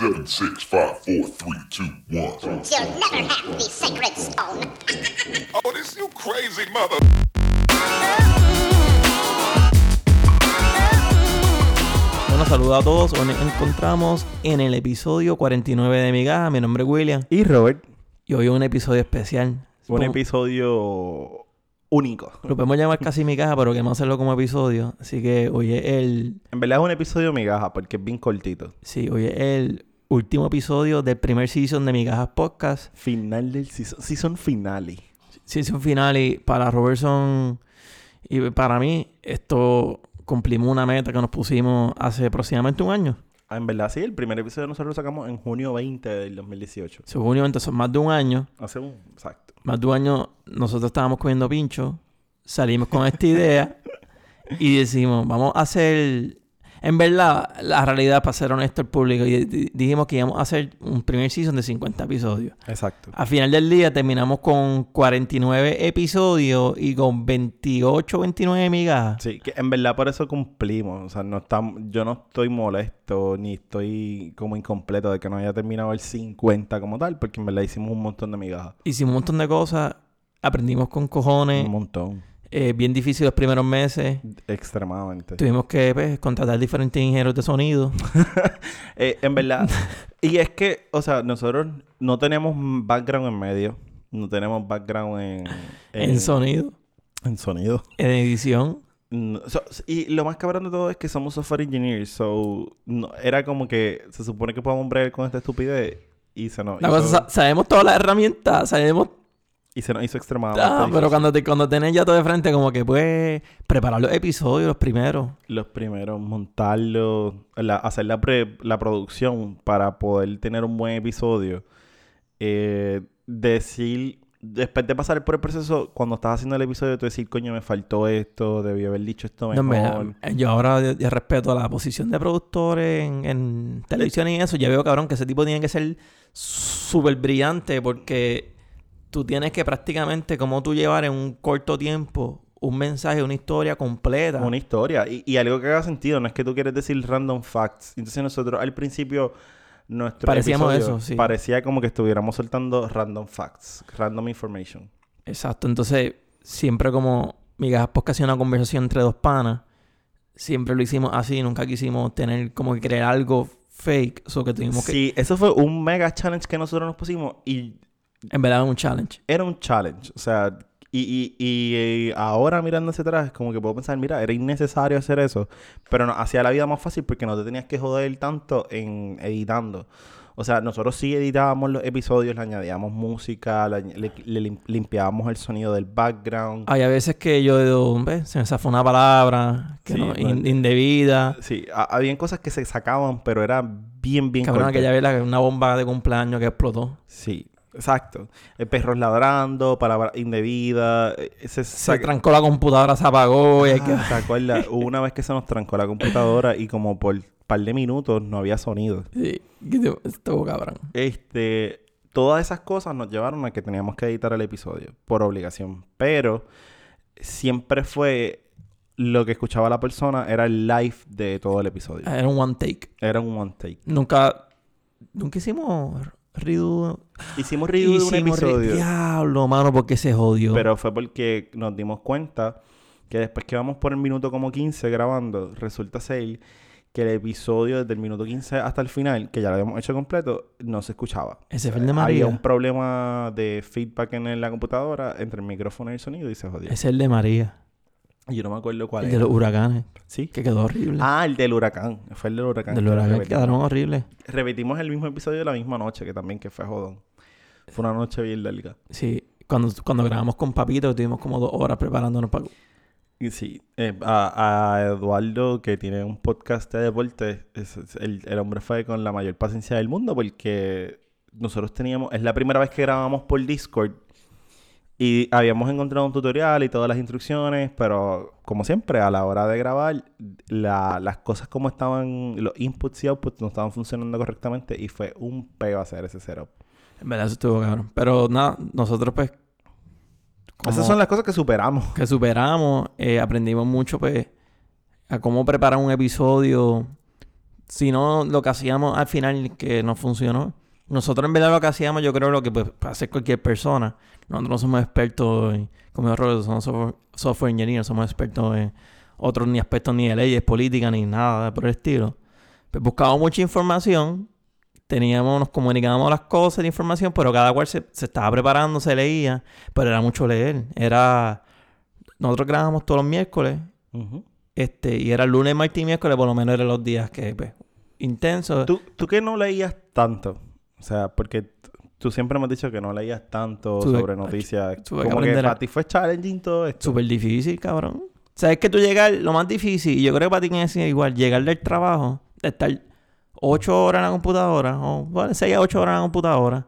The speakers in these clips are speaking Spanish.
Seven, six, five, four, three, two, one. You'll never have the sacred stone. Oh, this you crazy mother. Bueno, saludos a todos. Hoy nos encontramos en el episodio 49 de Migaja. Mi nombre es William. Y Robert, Y hoy es un episodio especial. un Como- episodio único. Lo podemos llamar casi Migaja, pero queremos hacerlo como episodio. Así que hoy es el... En verdad es un episodio migaja porque es bien cortito. Sí, hoy es el último episodio del primer season de Migajas Podcast. Final del season, season finale. Season final y para Robertson y para mí esto cumplimos una meta que nos pusimos hace aproximadamente un año. Ah, en verdad sí, el primer episodio nosotros lo sacamos en junio 20 del 2018. Según yo, entonces más de un año. Hace un... Exacto. Más de un año nosotros estábamos comiendo pincho, salimos con esta idea y decimos, vamos a hacer... En verdad, la realidad, para ser honesto al público, dijimos que íbamos a hacer un primer season de 50 episodios. Exacto. Al final del día terminamos con 49 episodios y con 28, 29 migajas. Sí, que en verdad por eso cumplimos. O sea, no estamos, yo no estoy molesto ni estoy como incompleto de que no haya terminado el 50 como tal, porque en verdad hicimos un montón de migajas. Hicimos un montón de cosas, aprendimos con cojones, Un montón. Eh, bien difícil los primeros meses. Extremadamente. Tuvimos que pues, contratar diferentes ingenieros de sonido. Eh, en verdad. y es que, o sea, nosotros no tenemos background en medio. No tenemos background en... en sonido, En sonido. en edición. No, so- y lo más cabrón de todo es que somos software engineers. So, no- era como que se supone que podemos bregar con esta estupidez. Y se nos, hizo, sa- sabemos todas las herramientas, sabemos... y se nos hizo extremadamente Ah, pero cuando, te, cuando tenés ya todo de frente, como que puedes preparar los episodios, los primeros. Los primeros, montarlo, la- hacer la, pre- la producción para poder tener un buen episodio. Eh, decir, después de pasar por el proceso, cuando estás haciendo el episodio, tú decir, coño, me faltó esto, debí haber dicho esto No, mejor. verdad, yo ahora yo, yo respeto la posición de productores en, en televisión y eso. Ya veo, cabrón, que ese tipo tiene que ser súper brillante porque tú tienes que prácticamente, como tú llevar en un corto tiempo un mensaje, una historia completa. Una historia. Y, y algo que haga sentido. No es que tú quieres decir random facts. Entonces nosotros al principio... Nuestro Parecíamos episodio eso, sí. Parecía como que estuviéramos soltando random facts. Random information. Exacto. Entonces, siempre como Migajas Podcast ha una conversación entre dos panas, siempre lo hicimos así. Nunca quisimos tener como que crear algo fake. O que tuvimos que... Sí, eso fue un mega challenge que nosotros nos pusimos. Y En verdad, es un challenge. era un challenge. O sea, y, y, y, eh, ahora mirando hacia atrás, como que puedo pensar, mira, era innecesario hacer eso. Pero nos hacía la vida más fácil porque no te tenías que joder tanto en editando. O sea, nosotros sí editábamos los episodios, le añadíamos música, le, le- le lim- limpiábamos el sonido del background. Hay a veces que yo, ¿ves? Se me zafó una palabra que Sí, no- bueno. in- indebida. Sí, ha- habían cosas que se sacaban, pero era bien, bien Cabrón, cortas. aquella vez la- una bomba de cumpleaños que explotó. Sí, exacto. Eh, perros ladrando, palabras indebidas. eh, Se trancó la computadora, se apagó y hay que... Ah, ¿Te acuerdas? Hubo una vez que se nos trancó la computadora y como por un par de minutos no había sonido. Sí, estuvo cabrón. Este, todas esas cosas nos llevaron a que teníamos que editar el episodio por obligación. Pero siempre fue lo que escuchaba la persona era el live de todo el episodio. Era un one take. Era un one take. Nunca... Nunca hicimos redo... Hicimos review de un episodio. Diablo, mano, porque se jodió. Pero fue porque nos dimos cuenta que después que vamos por el minuto como 15 grabando, resulta ser que el episodio desde el minuto 15 hasta el final, que ya lo habíamos hecho completo, no se escuchaba. Ese fue el de Había María. un problema de feedback en la computadora entre el micrófono y el sonido y se jodió. Ese es el de María. Yo no me acuerdo cuál El de era. los huracanes. ¿Sí? Que quedó horrible. Ah, el del huracán. Fue el del huracán. Del que huracán repetimos. quedaron horribles. Repetimos el mismo episodio la misma noche, que también que fue jodón. Fue una noche bien larga. Sí. Cuando, cuando grabamos con Papito, tuvimos como dos horas preparándonos para... Y sí, eh, a, a Eduardo, que tiene un podcast de deporte, es- es- el, el hombre fue con la mayor paciencia del mundo porque nosotros teníamos, es la primera vez que grabamos por Discord y habíamos encontrado un tutorial y todas las instrucciones, pero como siempre, a la hora de grabar, la- las cosas como estaban, los inputs y outputs no estaban funcionando correctamente y fue un peo hacer ese setup. En verdad, eso estuvo cabrón. Pero nada, nosotros pues... Esas son las cosas que superamos. Que superamos, eh, aprendimos mucho pues a cómo preparar un episodio si no lo que hacíamos al final que no funcionó. Nosotros en verdad lo que hacíamos, yo creo lo que puede hacer cualquier persona. Nosotros no somos expertos en, como yo, Robert, somos software, software engineers, somos expertos en otros ni aspectos ni de leyes, políticas, ni nada por el estilo. Pues buscábamos mucha información, teníamos, nos comunicábamos las cosas, la información, pero cada cual se, se estaba preparando, se leía, pero era mucho leer. Era, nosotros grabábamos todos los miércoles, este, y era lunes, martes y miércoles, por lo menos eran los días que, pues, intensos. ¿Tú, tú que no leías tanto, o sea, porque tú siempre me has dicho que no leías tanto Tuve- sobre noticias. tuve que Como que a- para ti fue challenging todo esto. Súper difícil, cabrón. Sabes que tú llegar, lo más difícil, y yo creo que para ti es igual, llegar del trabajo, de estar 8 horas en la computadora, o bueno, 6 a 8 horas en la computadora,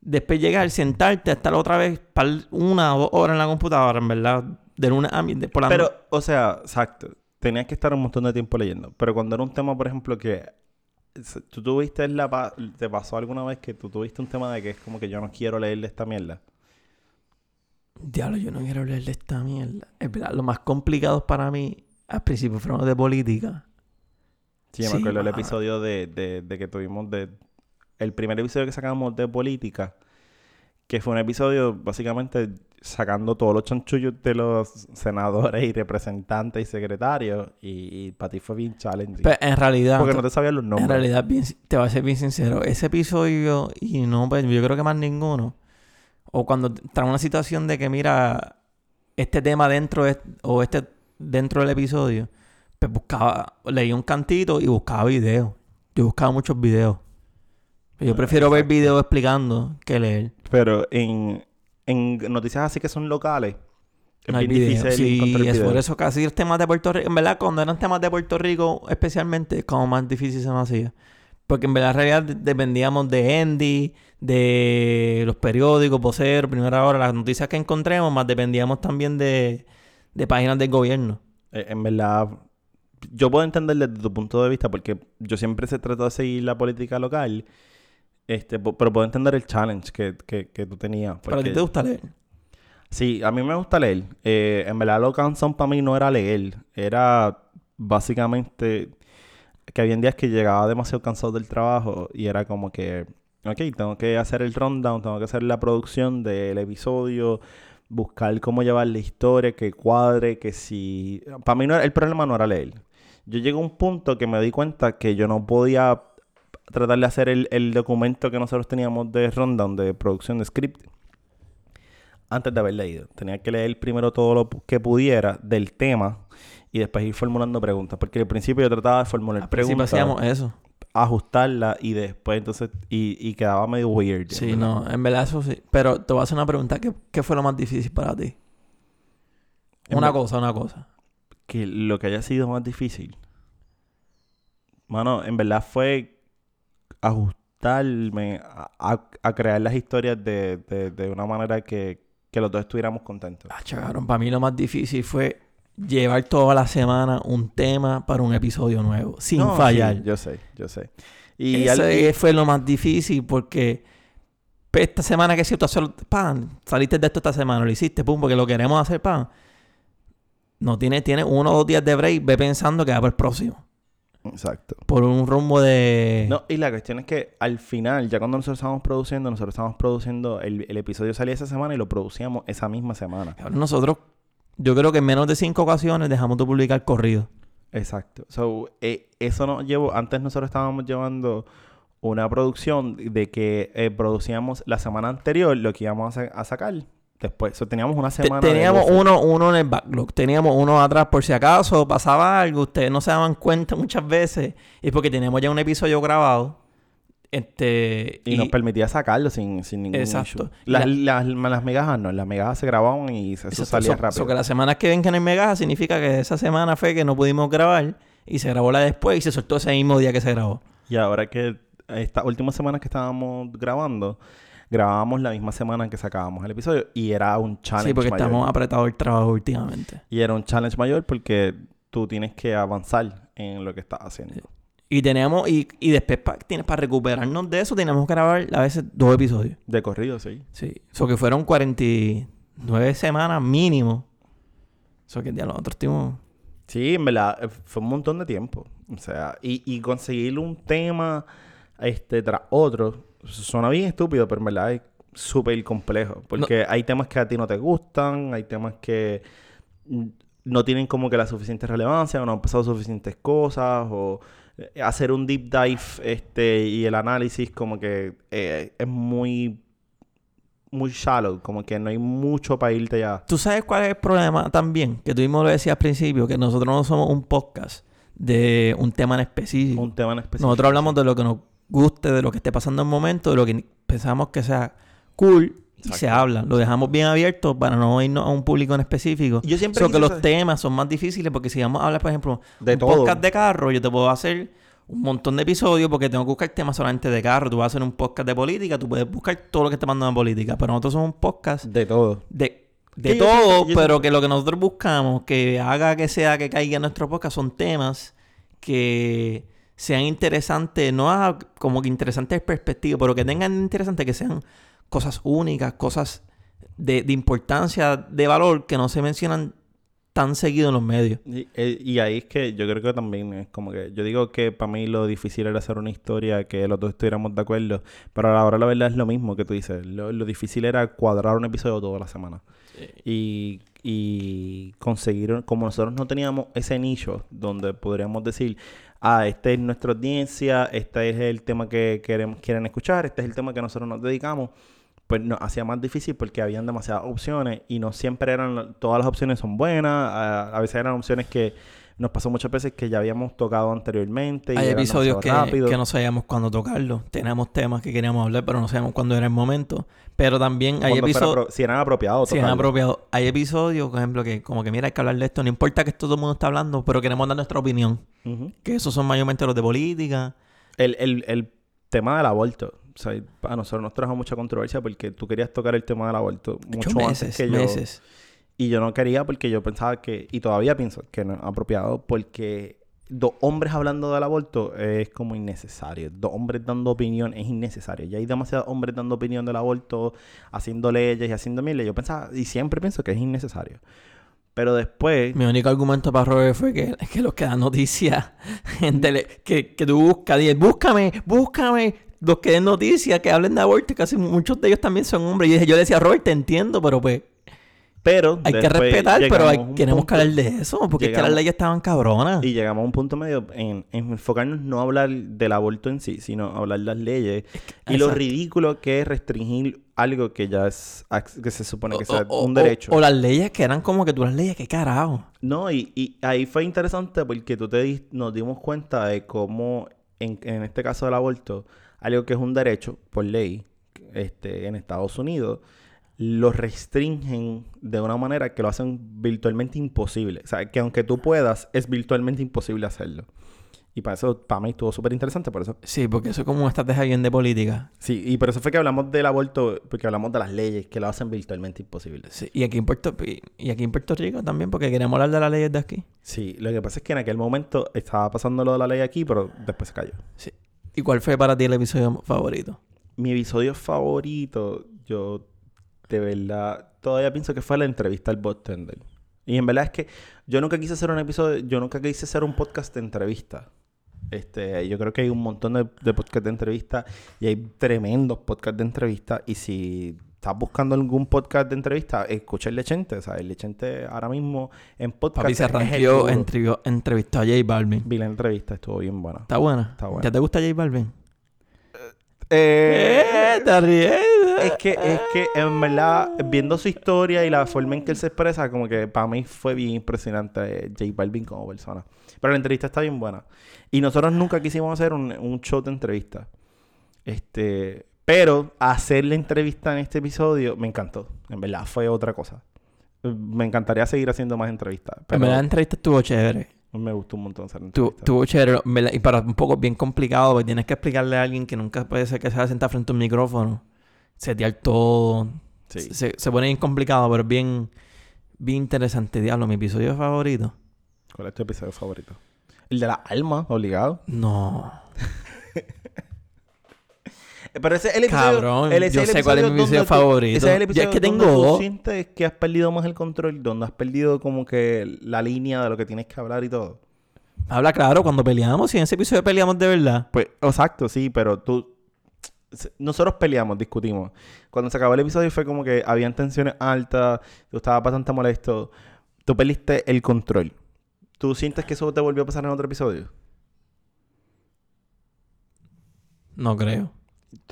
después llegar, sentarte, estar otra vez par, una o dos horas en la computadora, en verdad, de lunes a mi- de- por la Pero, o sea, exacto. Tenías que estar un montón de tiempo leyendo. Pero cuando era un tema, por ejemplo, que tú tuviste la pa- te pasó alguna vez que tú tuviste un tema de que es como que yo no quiero leerle esta mierda. Diablo, yo no quiero de esta mierda. Es verdad, lo más complicado para mí, al principio, fueron los de política. Sí, me acuerdo el episodio de, de, de que tuvimos de... El primer episodio que sacamos de política, que fue un episodio básicamente sacando todos los chanchullos de los senadores y representantes y secretarios. Y, y para ti fue bien challenging. Pero en realidad... porque no te sabían los nombres. En realidad, bien, te voy a ser bien sincero. Ese episodio, y no, pues yo creo que más ninguno. O cuando está una situación de que, mira, este tema dentro de, o este dentro del episodio, pues buscaba, leía un cantito y buscaba videos. Yo buscaba muchos videos. Yo prefiero ver videos explicando que leer. Pero en, en noticias así que son locales, es No bien difícil Sí, encontrar es video. por eso casi los temas de Puerto Rico. En verdad, cuando eran temas de Puerto Rico, especialmente, es como más difícil se me hacía. Porque en verdad, en realidad, de- dependíamos de Andy, de los periódicos, voceros, primera hora, las noticias que encontremos, más dependíamos también de, de páginas del gobierno. Eh, En verdad, yo puedo entender desde tu punto de vista, porque yo siempre se trató de seguir la política local, este, pero puedo entender el challenge que, que, que tú tenías. Pero a ti te gusta leer. Sí, a mí me gusta leer. Eh, en verdad, lo cansón para mí no era leer. Era básicamente que había días que llegaba demasiado cansado del trabajo y era como que, ok, tengo que hacer el rundown, tengo que hacer la producción del episodio, buscar cómo llevar la historia, que cuadre, que si... Para mí no era- el problema no era leer. Yo llegué a un punto que me di cuenta que yo no podía tratar de hacer el, el documento que nosotros teníamos de rundown, de producción de script, antes de haber leído. Tenía que leer primero todo lo que pudiera del tema y después ir formulando preguntas. Porque al principio yo trataba de formular Al preguntas, hacíamos eso. ajustarlas y después entonces... Y, y quedaba medio weird. Sí, ¿verdad? no, en verdad eso sí. Pero te voy a hacer una pregunta. ¿Qué, qué fue lo más difícil para ti? En Una cosa, una cosa. Que lo que haya sido más difícil. Mano, en verdad fue ajustarme a, a- a crear las historias de, de- de una manera que, que los dos estuviéramos contentos. Ah, cabrón, para mí lo más difícil fue llevar toda la semana un tema para un episodio nuevo, sin No, fallar. sí, yo sé, yo sé. Y, Eso al- fue lo más difícil porque pues, esta semana que si tú haces, pan, saliste de esto esta semana, lo hiciste, pum, porque lo queremos hacer, pan. No tiene, tiene uno o dos días de break, ve pensando que va por el próximo. Exacto. Por un rumbo de... No, y la cuestión es que al final, ya cuando nosotros estábamos produciendo, nosotros estábamos produciendo, el, el episodio salía esa semana y lo producíamos esa misma semana. Nosotros, yo creo que en menos de cinco ocasiones dejamos de publicar corrido. Exacto. So, eh, eso nos llevó, antes nosotros estábamos llevando una producción de que eh, producíamos la semana anterior lo que íbamos a, sa- a sacar después. So, teníamos una Te- semana. de teníamos uno, uno en el backlog, teníamos uno atrás por si acaso pasaba algo, ustedes no se daban cuenta muchas veces, y porque teníamos ya un episodio grabado. Este, Y, nos permitía sacarlo sin, sin ningún Exacto. issue. Las, La- las, las migajas no, las migajas se grababan y eso Eso- salía so- rápido. so que las semanas que ven que no hay megajas significa que esa semana fue que no pudimos grabar y se grabó la después y se soltó ese mismo día que se grabó. Y ahora que estas últimas semanas que estábamos grabando, grabábamos la misma semana en que sacábamos el episodio y era un challenge Sí, porque mayor. estamos apretados el trabajo últimamente. Y era un challenge mayor porque tú tienes que avanzar en lo que estás haciendo. Y tenemos, y, y después pa- tienes para recuperarnos de eso, tenemos que grabar a veces dos episodios. De corrido, sí. Sí. Eso que fueron 49 semanas mínimo. Eso que ya los otros timos. Sí, en verdad, eh, fue un montón de tiempo. O sea, y, y conseguir un tema este tras otro suena bien estúpido, pero en verdad es súper complejo. Porque hay temas que a ti no te gustan, hay temas que no tienen como que la suficiente relevancia, o no han pasado suficientes cosas, o eh, hacer un deep dive este y el análisis como que eh, es muy muy shallow, como que no hay mucho para irte ya. ¿Tú sabes cuál es el problema también? Que tú mismo lo decías al principio, que nosotros no somos un podcast de un tema en específico. Un tema en específico. Nosotros hablamos de lo que nos guste, de lo que esté pasando en el momento, de lo que pensamos que sea cool y se habla. Lo dejamos bien abierto para no irnos a un público en específico. Yo siempre Solo que los saber- temas son más difíciles porque si vamos a hablar, por ejemplo, De un todo. podcast de carro, yo te puedo hacer un montón de episodios porque tengo que buscar temas solamente de carro. Tú vas a hacer un podcast de política, tú puedes buscar todo lo que esté pasando en política, pero nosotros somos un podcast De todo. de, de yo todo, siempre- yo pero siempre- que lo que nosotros buscamos que haga que sea que caiga en nuestro podcast son temas que sean interesantes, no a- como que interesantes de perspectiva, pero que tengan interesantes que sean cosas únicas, cosas de, de importancia, de valor que no se mencionan tan seguido en los medios. Y, eh, y ahí es que yo creo que también es como que yo digo que para mí lo difícil era hacer una historia que los dos estuviéramos de acuerdo, pero ahora la verdad es lo mismo que tú dices. Lo, lo difícil era cuadrar un episodio toda la semana y, y conseguir, como nosotros no teníamos ese nicho donde podríamos decir, ah, esta es nuestra audiencia, este es el tema que queremos, quieren escuchar, este es el tema que nosotros nos dedicamos. Pues nos hacía más difícil porque habían demasiadas opciones y no siempre eran, todas las opciones son buenas, a, a veces eran opciones que nos pasó muchas veces que ya habíamos tocado anteriormente. y Hay eran episodios que, que no sabíamos cuándo tocarlo. Teníamos temas que queríamos hablar, pero no sabíamos cuándo era el momento. Pero también hay episodios... si eran apropiados. Si es tocarlo. apropiado. Hay episodios, por ejemplo, que como que mira, hay que hablar de esto. No importa que todo el mundo está hablando, pero queremos dar nuestra opinión. Que esos son mayormente los de política. el, el, el tema del aborto. O sea, a nosotros nos trajo mucha controversia porque tú querías tocar el tema del aborto mucho Muchos antes meses, que yo. meses. Y yo no quería porque yo pensaba que, y todavía pienso que no es apropiado porque dos hombres hablando del aborto es como innecesario. Dos hombres dando opinión es innecesario. Ya hay demasiados hombres dando opinión del aborto, haciendo leyes y haciendo miles. Yo pensaba, y siempre pienso que es innecesario. Pero después, Mi único argumento para Robert fue que, que los que dan noticias, que, que tú buscas, dices, búscame, búscame, los que den noticias, que hablen de aborto, casi muchos de ellos también son hombres. Y yo, yo le decía, Robert, te entiendo, pero pues pero hay que respetar, pero hay- un queremos que punto- hablar de eso, porque es que las leyes estaban cabronas. Y llegamos a un punto medio en, en enfocarnos no a hablar del aborto en sí, sino a hablar de las leyes y lo ridículo que es restringir algo que ya es que se supone que sea O- o- un derecho. O, o las leyes que eran como que tú las leyes, qué carajo. No, y, y ahí fue interesante porque tú te di- nos dimos cuenta de cómo en, en este caso del aborto, algo que es un derecho por ley este, en Estados Unidos, lo restringen de una manera que lo hacen virtualmente imposible. O sea, que aunque tú puedas, es virtualmente imposible hacerlo. Y para eso, para mí estuvo súper interesante, por eso. Sí, porque eso es como una estrategia bien de política. Sí, y por eso fue que hablamos del aborto, porque hablamos de las leyes que lo hacen virtualmente imposible. Sí, y aquí en Puerto y- aquí en Puerto Rico también, porque queremos hablar de las leyes de aquí. Sí, lo que pasa es que en aquel momento estaba pasando lo de la ley aquí, pero después se cayó. Sí. ¿Y cuál fue para ti el episodio favorito? Mi episodio favorito, yo de verdad todavía pienso que fue la entrevista al bartender. Y en verdad es que yo nunca quise hacer un episodio, yo nunca quise hacer un podcast de entrevista. Este, yo creo que hay un montón de, de podcasts de entrevista y hay tremendos podcasts de entrevista. Y si estás buscando algún podcast de entrevista, escucha el Lechente. O sea, el Lechente ahora mismo en podcast. Papi se arranqueó, entrevistó, entrevistó a J Balvin. Vi la entrevista, estuvo bien buena. ¿Está buena? Está buena. ¿Ya te gusta J Balvin? Eh, ¡Eh! ¡Te ríes! Es que, es que en verdad, viendo su historia y la forma en que él se expresa, como que para mí fue bien impresionante eh, J Balvin como persona. Pero la entrevista está bien buena. Y nosotros nunca quisimos hacer un, un show de entrevista. Este, pero hacer la entrevista en este episodio me encantó. En verdad, fue otra cosa. Me encantaría seguir haciendo más entrevistas. En verdad, la entrevista estuvo chévere. me gustó un montón hacer Tu- entrevistas. Estuvo chévere, y para un poco bien complicado, porque tienes que explicarle a alguien que nunca puede ser que se va a sentar frente a un micrófono, setear todo. Sí. Se, se pone bien complicado, pero es bien, bien interesante. Diablo, mi episodio favorito. ¿Cuál es tu episodio favorito? El de la alma, obligado. No. Pero ese es el episodio. Cabrón, el- ese yo el sé cuál es mi episodio favorito. Ese es el Ya episodio es que donde tengo tú sientes que has perdido más el control, donde has perdido como que la línea de lo que tienes que hablar y todo. Habla claro cuando peleamos. Si en ese episodio peleamos de verdad. Pues, exacto, sí, pero tú... Nosotros peleamos, discutimos. Cuando se acabó el episodio fue como que habían tensiones altas, tú estabas bastante molesto. Tú perdiste el control. ¿Tú sientes que eso te volvió a pasar en otro episodio? No creo.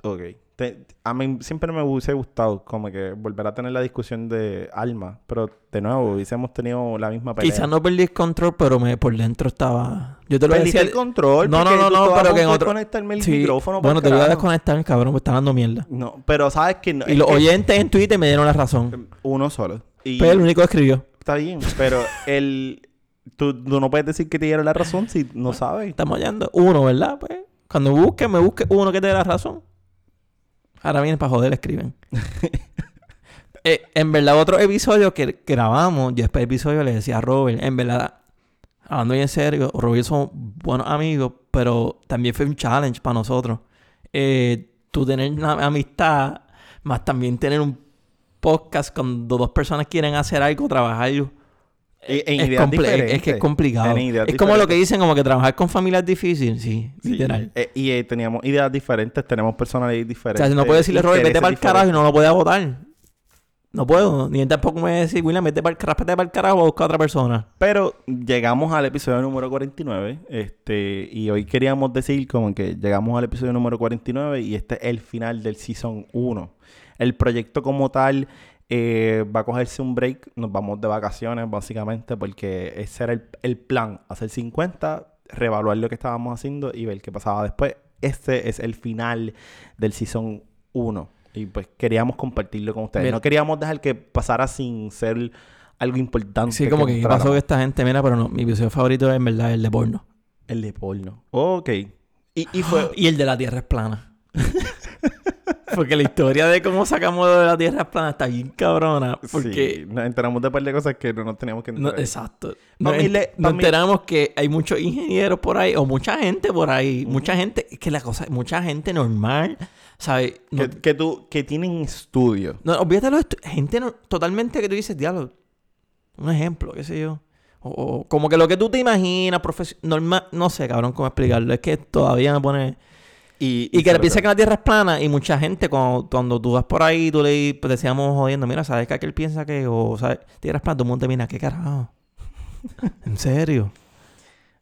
Ok. Te- a mí siempre me hubiese gustado como que volver a tener la discusión de alma, pero de nuevo hubiésemos tenido la misma pelea. Quizás no perdí el control, pero me, por dentro estaba... Yo te lo Perdiste decía... el control. No, no, no, no, pero que en otro... el Sí. micrófono. Bueno, pa'l te voy a desconectar, cabrón, me está dando mierda. No, pero sabes que no. Y los que oyentes en Twitter me dieron la razón. Uno solo. Y Pero el único que escribió. está bien, pero el. Tú, tú no puedes decir que te dieron la razón si no sabes. Estamos hallando uno, ¿verdad? Pues cuando busque, me busque uno que te dé la razón. Ahora viene para joder, escriben. Eh, en verdad, otro episodio que grabamos, yo del episodio le decía a Robert, en verdad, hablando bien en serio, Robert y somos buenos amigos, pero también fue un challenge para nosotros. Eh, tú tener una amistad, más también tener un podcast cuando dos personas quieren hacer algo, trabajarlo. E- en es, ideas comple- es- es que es complicado. Es como lo que dicen, como que trabajar con familia es difícil. Sí, Sí. literal. Eh, y eh, teníamos ideas diferentes, tenemos personalidades O diferentes. sea, si no puedo decirle, Robert, vete para el carajo y no lo puede votar. No puedo. Ni él tampoco me a decir, William, vete para el, ráspate para el carajo o busca a otra persona. Pero llegamos al episodio número 49. Este, y hoy queríamos decir como que llegamos al episodio número 49 y este es el final del Season 1. El proyecto como tal eh, va a cogerse un break. Nos vamos de vacaciones básicamente porque ese era el, el plan. Hacer 50, reevaluar lo que estábamos haciendo y ver qué pasaba después. Este es el final del Season 1. Y pues queríamos compartirlo con ustedes. Mira. No queríamos dejar que pasara sin ser algo importante. Sí, como que, ¿qué pasó que esta gente? Mira, pero no, mi episodio favorito es en verdad el de porno. El de porno. Ok. Y, y fue... Y el de la tierra es plana. porque la historia de cómo sacamos de la tierra plana está bien cabrona. Porque... Sí, nos enteramos de un par de cosas que no nos teníamos que No, enterar. exacto. Nos, le- enteramos que hay muchos ingenieros por ahí, o mucha gente por ahí, mucha gente, es que la cosa, mucha gente normal, ¿sabes? No, que, que tú... Que tienen estudio. no, olvídate los estu- gente no- totalmente que tú dices, diablo, un ejemplo, qué sé yo. O, o como que lo que tú te imaginas, profes- normal, no sé, cabrón, cómo explicarlo. Es que todavía me pone... Y, Y que se le piensa que la Tierra es plana y mucha gente cuando, cuando tú vas por ahí, tú le pues, decíamos jodiendo, mira, ¿sabes que aquel piensa que, o ¿sabes? Tierra es plana? Todo el mundo te mira, ¿qué carajo? ¿En serio?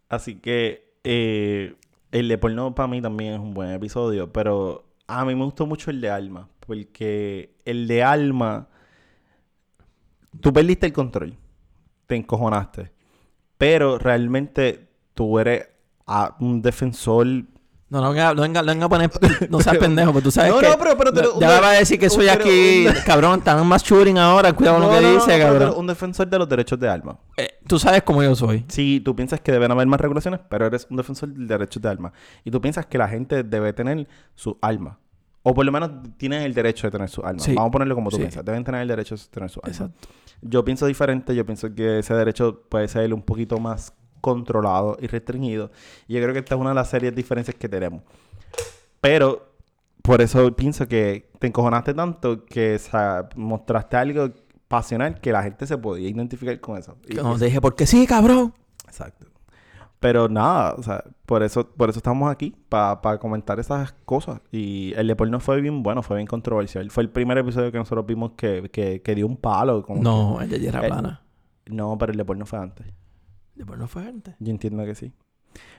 Así que... eh, el de porno para mí también es un buen episodio. Pero a mí me gustó mucho el de Alma. Porque el de Alma... Tú perdiste el control. Te encojonaste. Pero realmente tú eres un defensor No, no no venga, no venga a poner. No seas pendejo, pero tú sabes No, que. no, pero- pero te lo- Ya un- me va a decir que soy aquí. un- Cabrón, están más shooting ahora. Cuidado con No, lo que dice, cabrón. pero un defensor de los derechos de alma. Eh, tú sabes cómo yo soy. Sí, tú piensas que deben haber más regulaciones, pero eres un defensor de derechos de alma. Y tú piensas que la gente debe tener su alma. O por lo menos tienen el derecho de tener su alma. Sí. Vamos a ponerlo como tú Sí. piensas. Deben tener el derecho de tener su alma. Exacto. Yo pienso diferente. Yo pienso que ese derecho puede ser un poquito más controlado y restringido. Y yo creo que esta es una de las serias diferencias que tenemos. Pero por eso pienso que te encojonaste tanto que o sea, mostraste algo pasional que la gente se podía identificar con eso. Y- Como te dije, porque sí, cabrón. Exacto. Pero nada, o sea, por eso, por eso estamos aquí, para comentar esas cosas. Y el de porno fue bien bueno, fue bien controversial. Fue el primer episodio que nosotros vimos que, que, que dio un palo. como No, el de tierra plana. no, pero el de porno fue antes. Después no fue antes. Yo entiendo que sí.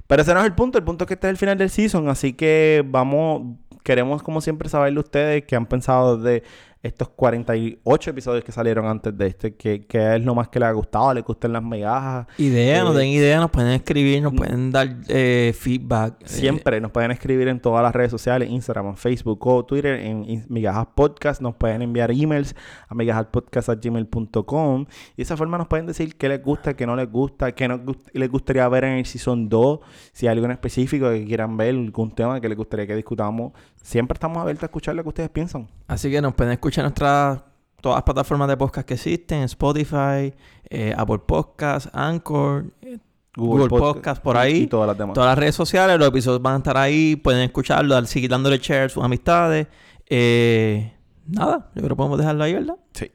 Pero ese no es el punto. El punto es que este es el final del season. Así que vamos... Queremos, como siempre, saber de ustedes qué han pensado de estos 48 episodios que salieron antes de este. ¿Qué, qué es lo más que les ha gustado? ¿Les gustan las migajas? Idea, no Eh, den idea, nos pueden escribir, nos pueden dar eh, feedback. eh, Siempre nos pueden escribir en todas las redes sociales, Instagram, Facebook o Twitter, en Migajas Podcast. Nos pueden enviar emails a migajaspodcast.gmail.com. Y de esa forma nos pueden decir qué les gusta, qué no les gusta, qué nos gust- les gustaría ver en el Season 2. Si hay algo en específico que quieran ver, algún tema que les gustaría que discutamos. Siempre estamos abiertos a escuchar lo que ustedes piensan. Así que nos pueden escuchar en nuestras todas las plataformas de podcast que existen, Spotify, eh, Apple Podcasts, Anchor, eh, Google, Podcast, por ahí. Y, todas las demás. todas las redes sociales, los episodios van a estar ahí, pueden escucharlo, seguir dándole share a sus amistades. Eh, nada, yo creo que podemos dejarlo ahí, ¿verdad? Sí.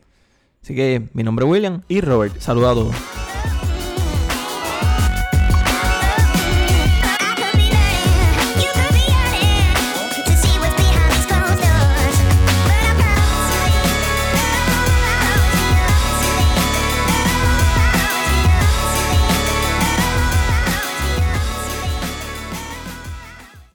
Así que mi nombre es William. Y Robert. Saludos a todos.